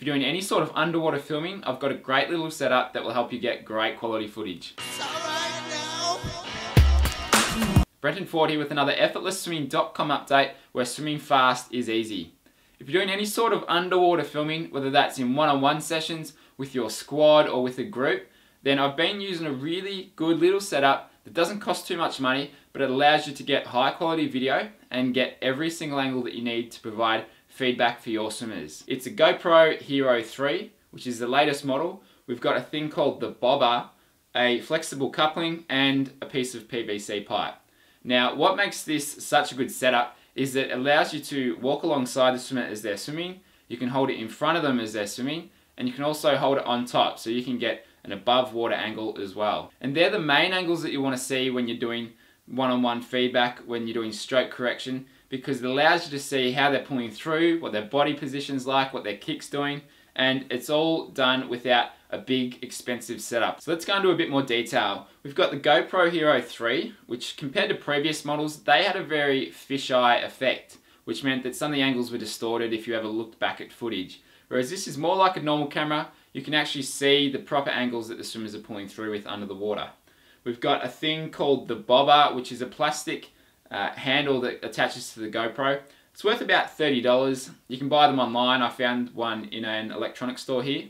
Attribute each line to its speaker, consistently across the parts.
Speaker 1: If you're doing any sort of underwater filming, I've got a great little setup that will help you get great quality footage. Brenton Ford here with another effortlessswimming.com update where swimming fast is easy. If you're doing any sort of underwater filming, whether that's in one-on-one -on -one sessions, with your squad or with a group, then I've been using a really good little setup that doesn't cost too much money, but it allows you to get high quality video and get every single angle that you need to provide feedback for your swimmers. It's a GoPro Hero 3, which is the latest model. We've got a thing called the bobber, a flexible coupling, and a piece of PVC pipe. Now, what makes this such a good setup is that it allows you to walk alongside the swimmer as they're swimming, you can hold it in front of them as they're swimming, and you can also hold it on top so you can get an above water angle as well. And they're the main angles that you want to see when you're doing one-on-one -on -one feedback, when you're doing stroke correction, because it allows you to see how they're pulling through, what their body position's like, what their kick's doing, and it's all done without a big expensive setup. So let's go into a bit more detail. We've got the GoPro Hero 3, which compared to previous models, they had a very fisheye effect, which meant that some of the angles were distorted if you ever looked back at footage. Whereas this is more like a normal camera, you can actually see the proper angles that the swimmers are pulling through with under the water. We've got a thing called the bobber, which is a plastic uh, handle that attaches to the GoPro. It's worth about $30. You can buy them online. I found one in an electronics store here.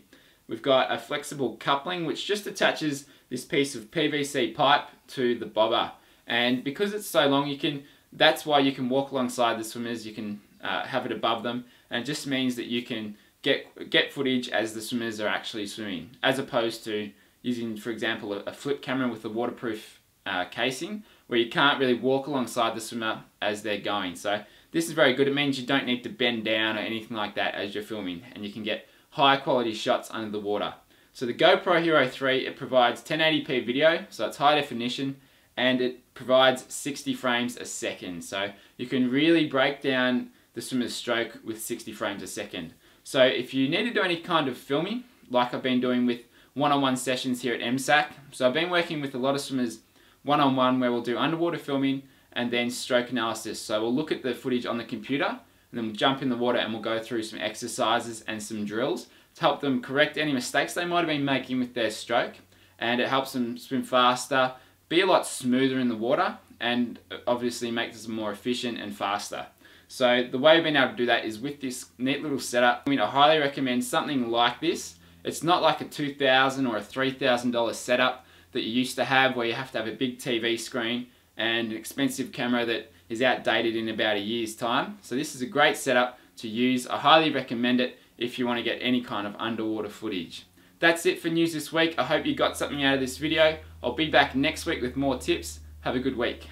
Speaker 1: We've got a flexible coupling which just attaches this piece of PVC pipe to the bobber. And because it's so long, you can that's why you can walk alongside the swimmers, you can uh, have it above them, and it just means that you can get get footage as the swimmers are actually swimming, as opposed to using, for example, a, a flip camera with a waterproof uh, casing, where you can't really walk alongside the swimmer as they're going. So this is very good. It means you don't need to bend down or anything like that as you're filming, and you can get high quality shots under the water. So the GoPro Hero 3, it provides 1080p video, so it's high definition, and it provides 60 frames a second. So you can really break down the swimmer's stroke with 60 frames a second. So if you need to do any kind of filming, like I've been doing with one-on-one -on -one sessions here at MSAC, so I've been working with a lot of swimmers one-on-one -on -one where we'll do underwater filming and then stroke analysis. So we'll look at the footage on the computer and then we'll jump in the water and we'll go through some exercises and some drills to help them correct any mistakes they might have been making with their stroke and it helps them swim faster, be a lot smoother in the water and obviously makes them more efficient and faster. So the way we've been able to do that is with this neat little setup. I mean, I highly recommend something like this. It's not like a 2,000 or a $3,000 setup that you used to have where you have to have a big TV screen and an expensive camera that is outdated in about a year's time. So this is a great setup to use. I highly recommend it if you want to get any kind of underwater footage. That's it for news this week. I hope you got something out of this video. I'll be back next week with more tips. Have a good week.